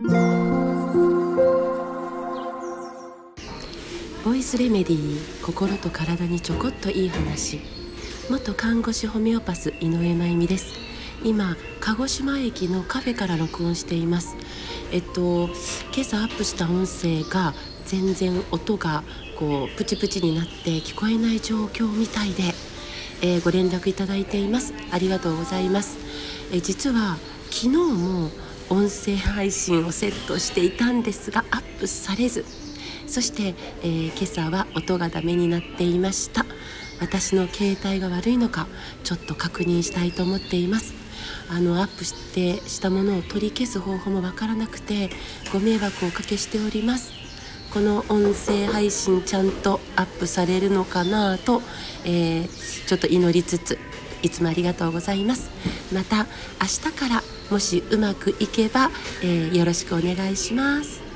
ボイスレメディー心と体にちょこっといい話。元看護師ホメオパス井上真由美です。今鹿児島駅のカフェから録音しています。えっと今朝アップした音声が全然音がこうプチプチになって聞こえない状況みたいで、えー、ご連絡いただいています。ありがとうございます、え、実は昨日も音声配信をセットしていたんですがアップされず。そして、えー、今朝は音がダメになっていました。私の携帯が悪いのかちょっと確認したいと思っています。あのアップしてしたものを取り消す方法もわからなくてご迷惑をおかけしております。この音声配信ちゃんとアップされるのかなと、えー、ちょっと祈りつついつもありがとうございます。また明日からもしうまくいけば、えー、よろしくお願いします。